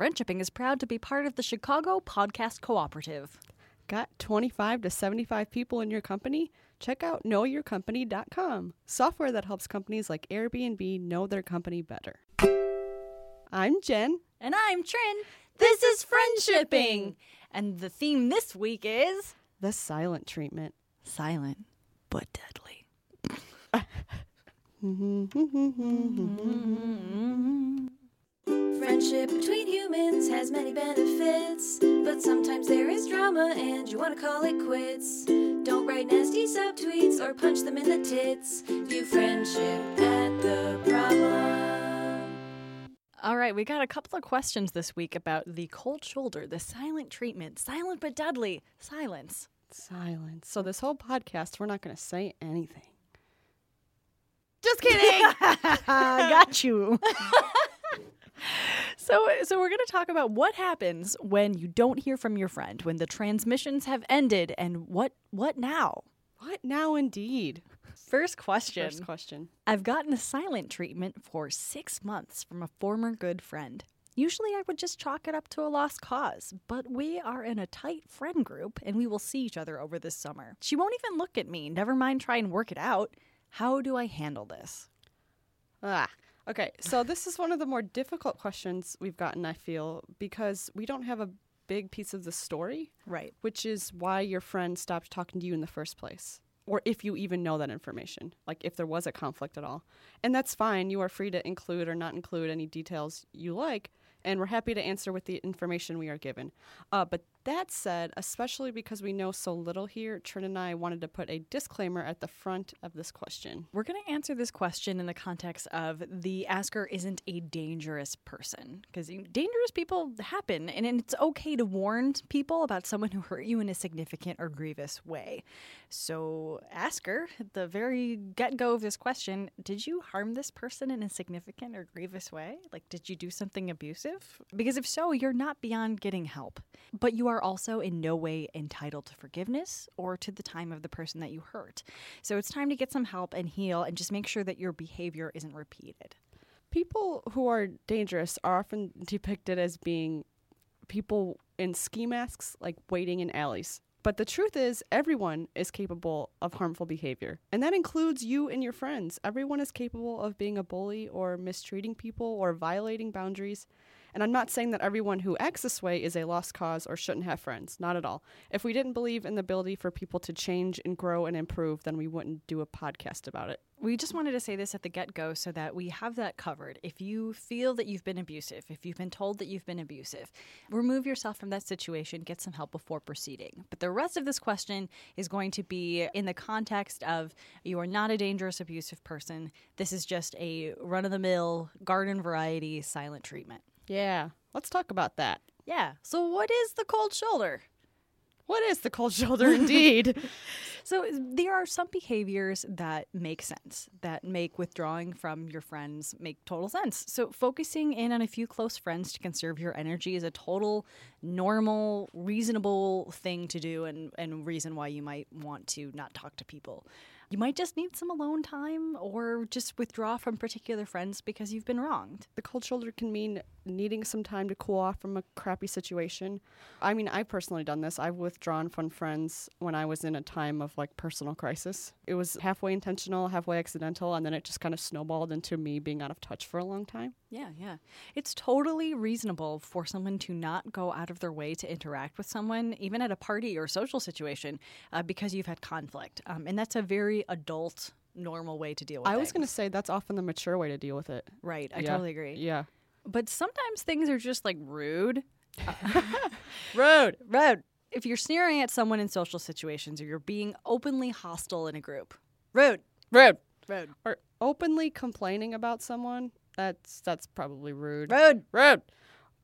Friendshipping is proud to be part of the Chicago Podcast Cooperative. Got 25 to 75 people in your company? Check out knowyourcompany.com, software that helps companies like Airbnb know their company better. I'm Jenn. And I'm Trin. This is Friendshipping. And the theme this week is The silent treatment. silent but deadly. Mm-hmm. Mm-hmm. Mm-hmm. Friendship between humans has many benefits, but sometimes there is drama and you want to call it quits. Don't write nasty subtweets or punch them in the tits. View friendship at the problem. All right, we got a couple of questions this week about the cold shoulder, the silent treatment, silent but deadly, silence. Silence. So, this whole podcast, we're not going to say anything. Just kidding. got you. so, so we're going to talk about what happens when you don't hear from your friend, when the transmissions have ended, and what what now. what now, indeed? First question. First question. I've gotten a silent treatment for six months from a former good friend. Usually I would just chalk it up to a lost cause, but we are in a tight friend group and we will see each other over this summer. She won't even look at me, never mind try and work it out. How do I handle this? Ah. Okay, so this is one of the more difficult questions we've gotten, I feel, because we don't have a big piece of the story, Right. which is why your friend stopped talking to you in the first place. Or if you even know that information, like if there was a conflict at all. And that's fine. You are free to include or not include any details you like, and we're happy to answer with the information we are given. Uh, but that said, especially because we know so little here, Trin and I wanted to put a disclaimer at the front of this question. We're going to answer this question in the context of the asker isn't a dangerous person because dangerous people happen and it's okay to warn people about someone who hurt you in a significant or grievous way. So, asker, at the very get go of this question, did you harm this person in a significant or grievous way? Like, did you do something abusive? Because if so, you're not beyond getting help. But you are also in no way entitled to forgiveness or to the time of the person that you hurt. So it's time to get some help and heal and just make sure that your behavior isn't repeated. People who are dangerous are often depicted as being people in ski masks, like waiting in alleys. But the truth is, everyone is capable of harmful behavior. And that includes you and your friends. Everyone is capable of being a bully or mistreating people or violating boundaries. And I'm not saying that everyone who acts this way is a lost cause or shouldn't have friends. Not at all. If we didn't believe in the ability for people to change and grow and improve, then we wouldn't do a podcast about it. We just wanted to say this at the get go so that we have that covered. If you feel that you've been abusive, if you've been told that you've been abusive, remove yourself from that situation, get some help before proceeding. But the rest of this question is going to be in the context of you are not a dangerous abusive person. This is just a run of the mill, garden variety silent treatment. Yeah, let's talk about that. Yeah. So, what is the cold shoulder? What is the cold shoulder indeed? So there are some behaviors that make sense, that make withdrawing from your friends make total sense. So focusing in on a few close friends to conserve your energy is a total normal, reasonable thing to do and, and reason why you might want to not talk to people. You might just need some alone time or just withdraw from particular friends because you've been wronged. the cold shoulder can mean needing some time to cool off from a crappy situation. I mean, I've personally done this. I've withdrawn from friends when I was in a time of like personal crisis. It was halfway intentional, halfway accidental, and then it just kind of snowballed into me being out of touch for a long time. Yeah, yeah. It's totally reasonable for someone to not go out of their way to interact with someone, even at a party or social situation, uh, because you've had conflict. Um, and that's a very adult, normal way to deal with it. I was going to say that's often the mature way to deal with it. Right, I Yeah. totally agree. Yeah. But sometimes things are just like rude. rude, Rude. If you're sneering at someone in social situations or you're being openly hostile in a group, rude. rude, Rude. Or openly complaining about someone. That's that's probably rude. Rude. Rude.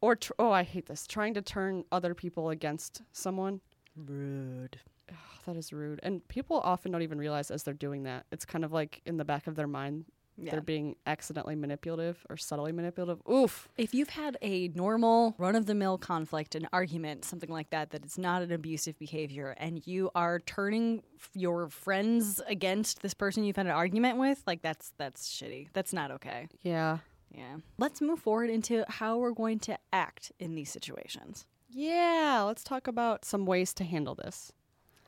Or tr- oh, I hate this. Trying to turn other people against someone. Rude. Oh, that is rude. And people often don't even realize as they're doing that. It's kind of like in the back of their mind, Yeah. they're being accidentally manipulative or subtly manipulative. Oof. If you've had a normal run of the mill conflict, an argument, something like that, that it's not an abusive behavior, and you are turning your friends against this person you've had an argument with, like that's that's shitty. That's not okay. Yeah. Yeah. Let's move forward into how we're going to act in these situations. Yeah, let's talk about some ways to handle this.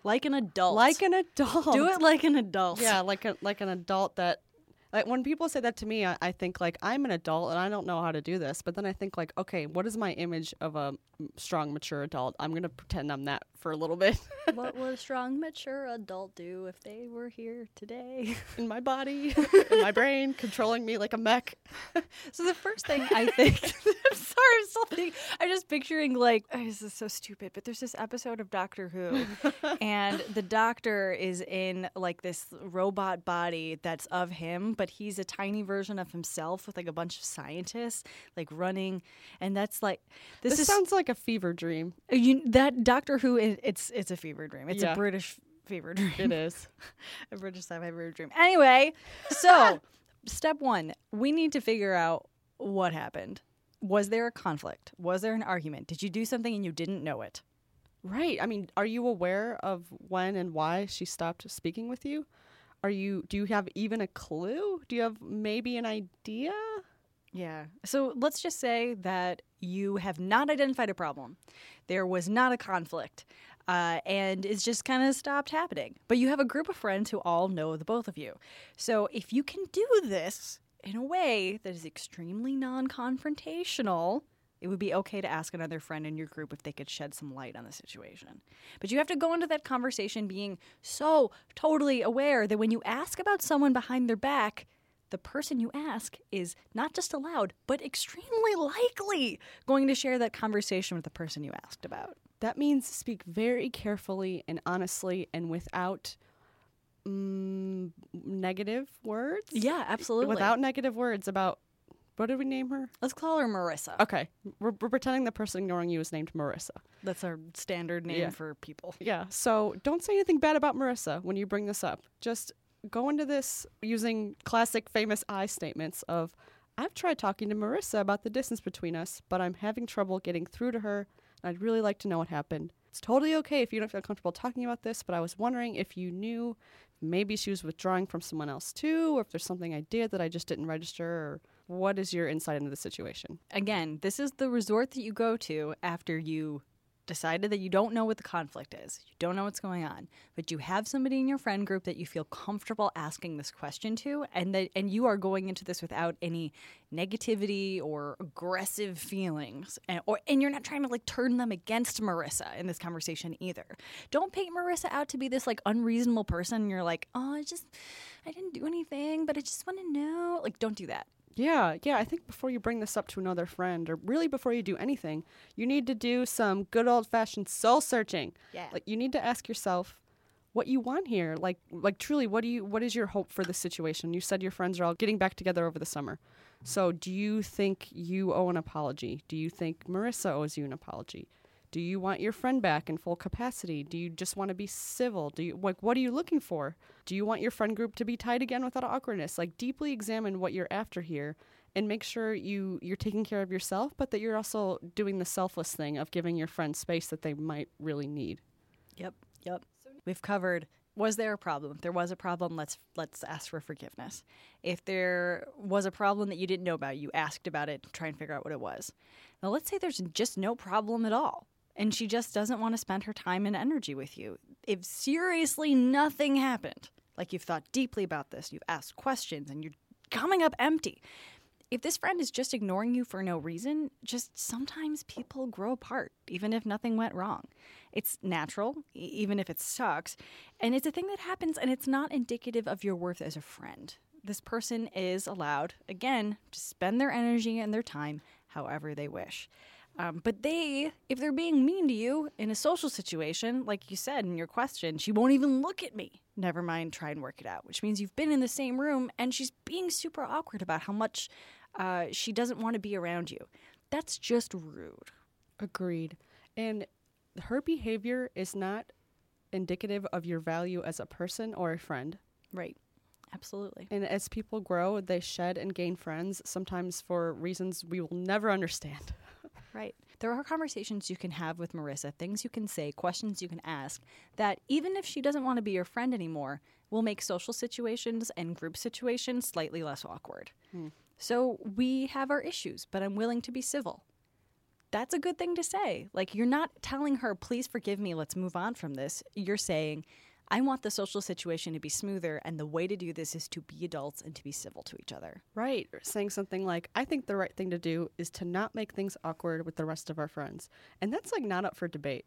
Like an adult. Like an adult. Do it like an adult. Yeah, like a, like an adult that like when people say that to me, I, I think like I'm an adult and I don't know how to do this. But then I think like, okay, what is my image of a strong, mature adult? I'm gonna pretend I'm that for a little bit what would a strong, mature adult do if they were here today? in my body, in my brain, controlling me like a mech. So the first thing I think, I'm sorry, I'm still thinking, I'm just picturing like oh, this is so stupid, but there's this episode of Doctor Who, and the Doctor is in like this robot body that's of him, but he's a tiny version of himself with like a bunch of scientists like running, and that's like this, This, is sounds like a fever dream. Uh, you, that Doctor Who. It's it's a fever dream. It's Yeah. a British fever dream. It is. a British sci-fi fever dream. Anyway, so step one, we need to figure out what happened. Was there a conflict? Was there an argument? Did you do something and you didn't know it? Right. I mean, are you aware of when and why she stopped speaking with you? Are you do you have even a clue? Do you have maybe an idea? Yeah. So let's just say that you have not identified a problem. There was not a conflict. Uh, and it's just kind of stopped happening. But you have a group of friends who all know the both of you. So if you can do this in a way that is extremely non confrontational, it would be okay to ask another friend in your group if they could shed some light on the situation. But you have to go into that conversation being so totally aware that when you ask about someone behind their back, the person you ask is not just allowed, but extremely likely going to share that conversation with the person you asked about. That means speak very carefully and honestly and without mm, negative words. Yeah, absolutely. Without negative words about what did we name her? Let's call her Marissa. Okay, we're, we're pretending the person ignoring you is named Marissa. That's our standard name Yeah. for people. Yeah. So don't say anything bad about Marissa when you bring this up. Just go into this using classic famous I statements of I've tried talking to Marissa about the distance between us, but I'm having trouble getting through to her, and I'd really like to know what happened. It's totally okay if you don't feel comfortable talking about this, but I was wondering if you knew maybe she was withdrawing from someone else too, or if there's something I did that I just didn't register, or what is your insight into the situation? Again, this is the resort that you go to after you decided that you don't know what the conflict is. You don't know what's going on, but you have somebody in your friend group that you feel comfortable asking this question to and that and you are going into this without any negativity or aggressive feelings. And or and you're not trying to like turn them against Marissa in this conversation either. Don't paint Marissa out to be this like unreasonable person. You're like, "Oh, I just I didn't do anything, but I just want to know." Like don't do that. Yeah, yeah. I think before you bring this up to another friend, or really before you do anything, you need to do some good old fashioned soul searching. Yeah. Like you need to ask yourself what you want here. Like, like truly, what do you? What is your hope for this situation? You said your friends are all getting back together over the summer. So, do you think you owe an apology? Do you think Marissa owes you an apology? Do you want your friend back in full capacity? Do you just want to be civil? Do you like what are you looking for? Do you want your friend group to be tied again without awkwardness? Like deeply examine what you're after here and make sure you you're taking care of yourself, but that you're also doing the selfless thing of giving your friend space that they might really need. Yep. Yep. We've covered was there a problem? If there was a problem, let's let's ask for forgiveness. If there was a problem that you didn't know about, you asked about it try and figure out what it was. Now let's say there's just no problem at all. And she just doesn't want to spend her time and energy with you. If seriously nothing happened, like you've thought deeply about this, you've asked questions, and you're coming up empty, if this friend is just ignoring you for no reason, just sometimes people grow apart, even if nothing went wrong. It's natural, even if it sucks. And it's a thing that happens, and it's not indicative of your worth as a friend. This person is allowed, again, to spend their energy and their time however they wish. Um, but they, if they're being mean to you in a social situation, like you said in your question, she won't even look at me. Never mind, try and work it out, which means you've been in the same room and she's being super awkward about how much uh, she doesn't want to be around you. That's just rude. Agreed. And her behavior is not indicative of your value as a person or a friend. Right. Absolutely. And as people grow, they shed and gain friends, sometimes for reasons we will never understand. Right. There are conversations you can have with Marissa, things you can say, questions you can ask that even if she doesn't want to be your friend anymore, will make social situations and group situations slightly less awkward. Hmm. So we have our issues, but I'm willing to be civil. That's a good thing to say. Like, you're not telling her, please forgive me, let's move on from this. You're saying, I want the social situation to be smoother, and the way to do this is to be adults and to be civil to each other. Right. Or saying something like, I think the right thing to do is to not make things awkward with the rest of our friends. And that's like not up for debate.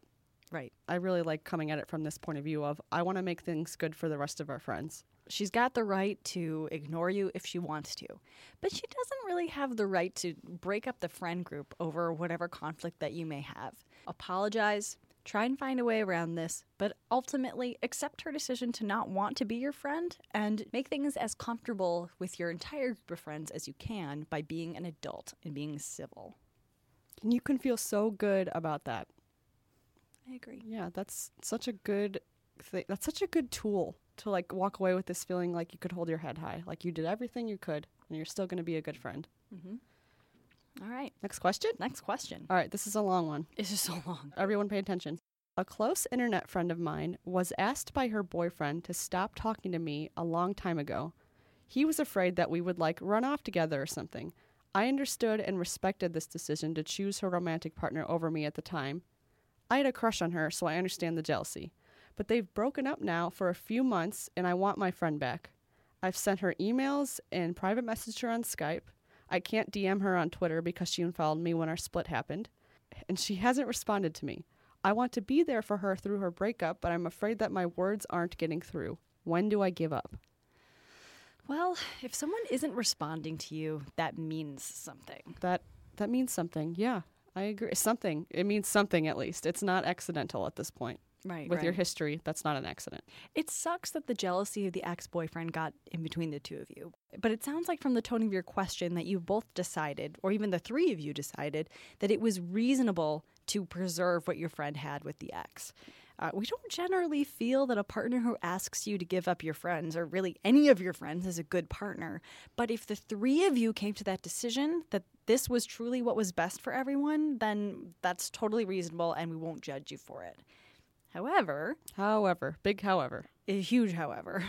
Right. I really like coming at it from this point of view of I want to make things good for the rest of our friends. She's got the right to ignore you if she wants to, but she doesn't really have the right to break up the friend group over whatever conflict that you may have. Apologize, try and find a way around this, but ultimately accept her decision to not want to be your friend and make things as comfortable with your entire group of friends as you can by being an adult and being civil. And you can feel so good about that. I agree. Yeah, that's such a good thing. That's such a good tool to like walk away with this feeling like you could hold your head high, like you did everything you could, and you're still going to be a good friend. Mm-hmm. All right. Next question. Next question. All right, this is a long one. This is so long. Everyone pay attention. A close internet friend of mine was asked by her boyfriend to stop talking to me a long time ago. He was afraid that we would like run off together or something. I understood and respected this decision to choose her romantic partner over me at the time. I had a crush on her, so I understand the jealousy. But they've broken up now for a few months, and I want my friend back. I've sent her emails and private messaged her on Skype. I can't DM her on Twitter because she unfollowed me when our split happened, and she hasn't responded to me. I want to be there for her through her breakup, but I'm afraid that my words aren't getting through. When do I give up? Well, if someone isn't responding to you, that means something. That that means something. Yeah, I agree. Something. It means something at least. It's not accidental at this point. Right. With your history, that's not an accident. It sucks that the jealousy of the ex boyfriend got in between the two of you. But it sounds like from the tone of your question that you both decided, or even the three of you decided, that it was reasonable to preserve what your friend had with the ex. Uh, we don't generally feel that a partner who asks you to give up your friends, or really any of your friends, is a good partner. But if the three of you came to that decision that this was truly what was best for everyone, then that's totally reasonable and we won't judge you for it. However, However, big however. a huge however.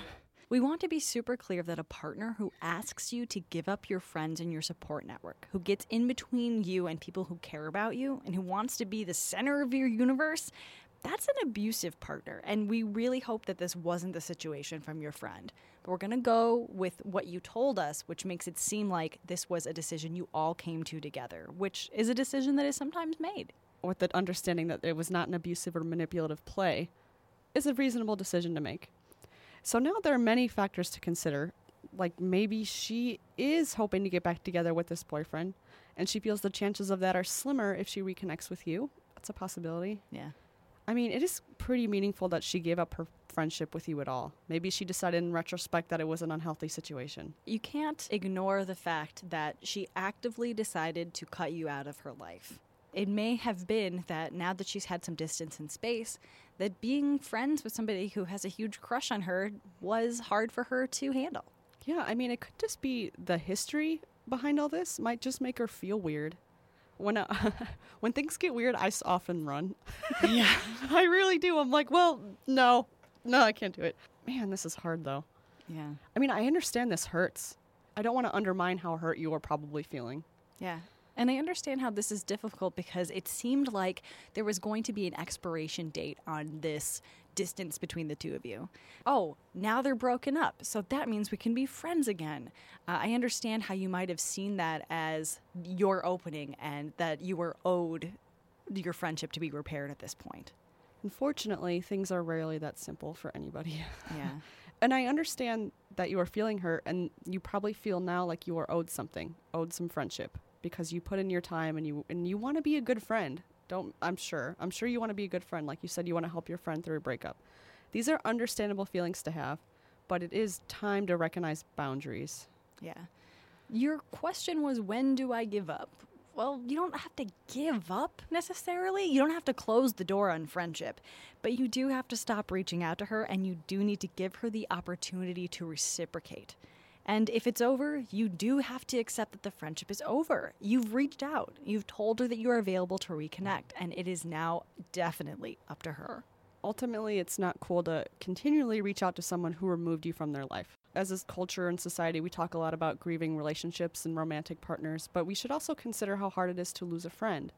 We want to be super clear that a partner who asks you to give up your friends and your support network, who gets in between you and people who care about you, and who wants to be the center of your universe, that's an abusive partner. And we really hope that this wasn't the situation from your friend. But we're going to go with what you told us, which makes it seem like this was a decision you all came to together, which is a decision that is sometimes made. With the understanding that it was not an abusive or manipulative play, is a reasonable decision to make. So now there are many factors to consider. Like maybe she is hoping to get back together with this boyfriend, and she feels the chances of that are slimmer if she reconnects with you. That's a possibility. Yeah. I mean, it is pretty meaningful that she gave up her friendship with you at all. Maybe she decided in retrospect that it was an unhealthy situation. You can't ignore the fact that she actively decided to cut you out of her life. It may have been that now that she's had some distance and space, that being friends with somebody who has a huge crush on her was hard for her to handle. Yeah, I mean, it could just be the history behind all this might just make her feel weird. When uh, when things get weird, I often run. Yeah. I really do. I'm like, well, no, no, I can't do it. Man, this is hard though. Yeah. I mean, I understand this hurts. I don't want to undermine how hurt you are probably feeling. Yeah. And I understand how this is difficult because it seemed like there was going to be an expiration date on this distance between the two of you. Oh, now they're broken up. So that means we can be friends again. Uh, I understand how you might have seen that as your opening and that you were owed your friendship to be repaired at this point. Unfortunately, things are rarely that simple for anybody. Yeah. And I understand that you are feeling hurt, and you probably feel now like you are owed something, owed some friendship, because you put in your time and you and you want to be a good friend. Don't I'm sure. I'm sure you want to be a good friend. Like you said, you want to help your friend through a breakup. These are understandable feelings to have, but it is time to recognize boundaries. Yeah. Your question was when do I give up? Well, you don't have to give up necessarily. You don't have to close the door on friendship, but you do have to stop reaching out to her and you do need to give her the opportunity to reciprocate. And if it's over, you do have to accept that the friendship is over. You've reached out, you've told her that you are available to reconnect, and it is now definitely up to her. Ultimately, it's not cool to continually reach out to someone who removed you from their life. as a culture and society, we talk a lot about grieving relationships and romantic partners, but we should also consider how hard it is to lose a friend.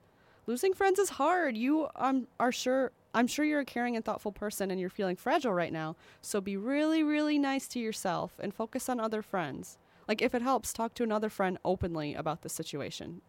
Losing friends is hard. You um, are sure I'm sure you're a caring and thoughtful person and you're feeling fragile right now. So be really, really nice to yourself and focus on other friends. Like if it helps, talk to another friend openly about the situation.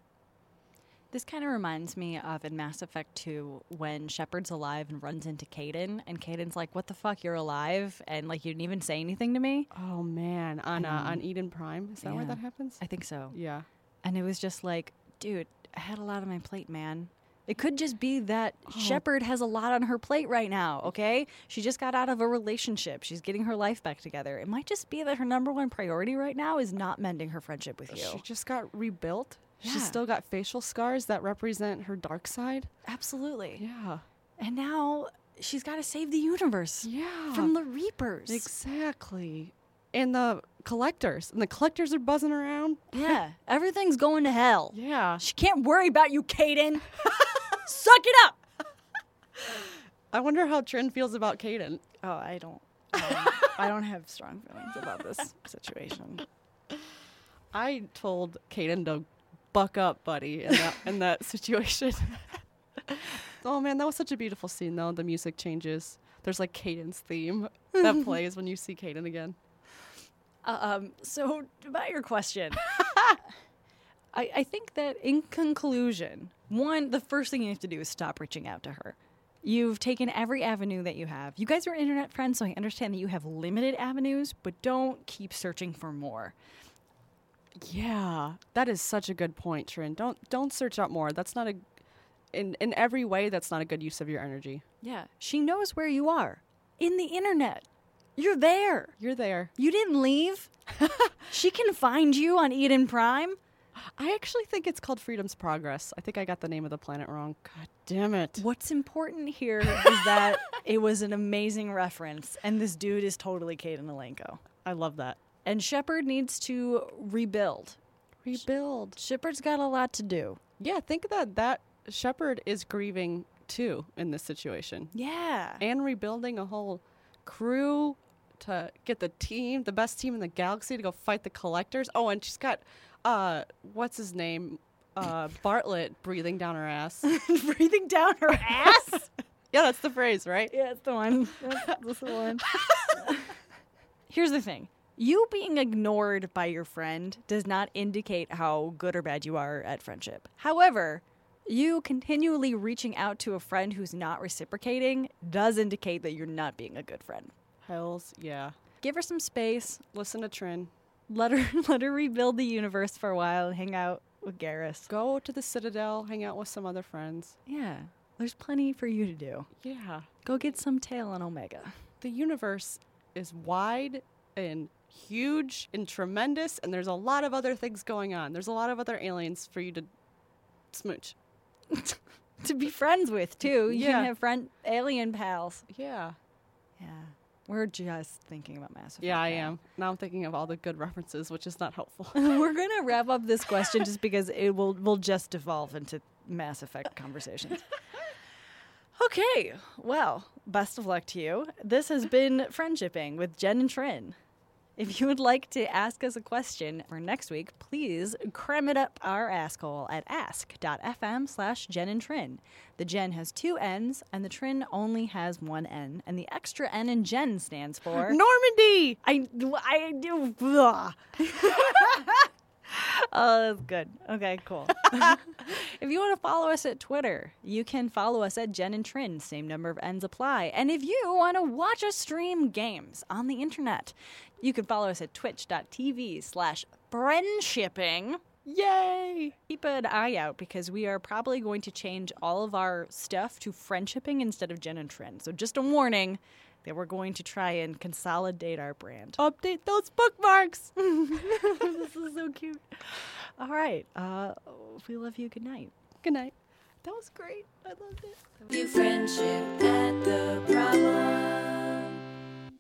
This kind of reminds me of in Mass Effect 2 when Shepard's alive and runs into Kaidan, and Kaidan's like, What the fuck, you're alive? And like, you didn't even say anything to me. Oh man, on uh, on Eden Prime, is that where that happens? I think so. Yeah. And it was just like, Dude, I had a lot on my plate, man. It could just be that Oh. Shepard has a lot on her plate right now, okay? She just got out of a relationship. She's getting her life back together. It might just be that her number one priority right now is not mending her friendship with you. She just got rebuilt. Yeah. She's still got facial scars that represent her dark side. Absolutely. Yeah. And now she's got to save the universe Yeah. from the Reapers. Exactly. And the collectors. And the collectors are buzzing around. Yeah, everything's going to hell. Yeah. She can't worry about you, Kaidan. Suck it up. I wonder how Trin feels about Kaidan. Oh, I don't. um, I don't have strong feelings about this situation. I told Kaidan to buck up, buddy, in that in that situation. oh man, that was such a beautiful scene though. The music changes. There's like Kaidan's theme that plays when you see Kaidan again. Um, so about your question, I, I think that in conclusion, one, the first thing you have to do is stop reaching out to her. You've taken every avenue that you have. You guys are internet friends, so I understand that you have limited avenues, but don't keep searching for more. Yeah, that is such a good point, Trin. Don't don't search out more. That's not a in in every way that's not a good use of your energy. Yeah. She knows where you are in the internet. You're there. You're there. You didn't leave. she can find you on Eden Prime. I actually think it's called Freedom's Progress. I think I got the name of the planet wrong. God damn it. What's important here is that it was an amazing reference, and this dude is totally Kaidan Alenko. I love that. And Shepard needs to rebuild. Rebuild. Shepard's got a lot to do. Yeah, think that that Shepard is grieving too in this situation. Yeah. and rebuilding a whole crew to get the team, the best team in the galaxy, to go fight the collectors. Oh, and she's got uh, what's his name, uh, Bartlett breathing down her ass. Breathing down her ass. yeah, that's the phrase, right? yeah, it's the one. That's, that's the one. Here's the thing. You being ignored by your friend does not indicate how good or bad you are at friendship. However, you continually reaching out to a friend who's not reciprocating does indicate that you're not being a good friend. Hells, yeah. Give her some space. Listen to Trin. Let her let her rebuild the universe for a while and hang out with Garrus. Go to the Citadel, hang out with some other friends. Yeah. There's plenty for you to do. Yeah. Go get some tail on Omega. The universe is wide and huge and tremendous, and there's a lot of other things going on. There's a lot of other aliens for you to smooch. to be friends with too. You Yeah. can have friend alien pals. Yeah. Yeah. We're just thinking about Mass Effect. Yeah, I now. am. Now I'm thinking of all the good references, which is not helpful. We're gonna wrap up this question just because it will will just devolve into Mass Effect conversations. Okay, well, best of luck to you. This has been Friendshipping with Jenn and Trin. If you would like to ask us a question for next week, please cram it up our asshole at ask.fm slash Jenn and Trin. The Jenn has two N's and the Trin only has one N, and the extra N in Jenn stands for Normandy! I I do. oh, that's good. Okay, cool. if you want to follow us at Twitter, you can follow us at Jenn and Trin. Same number of ends apply. And if you want to watch us stream games on the internet, you can follow us at twitch.tv slash friendshipping. Yay! Keep an eye out because we are probably going to change all of our stuff to friendshipping instead of Jenn and Trin. So just a warning that we're going to try and consolidate our brand. Update those bookmarks! this is so cute. All right. Uh, we love you. Good night. Good night. That was great. I loved it. View friendship at the problem.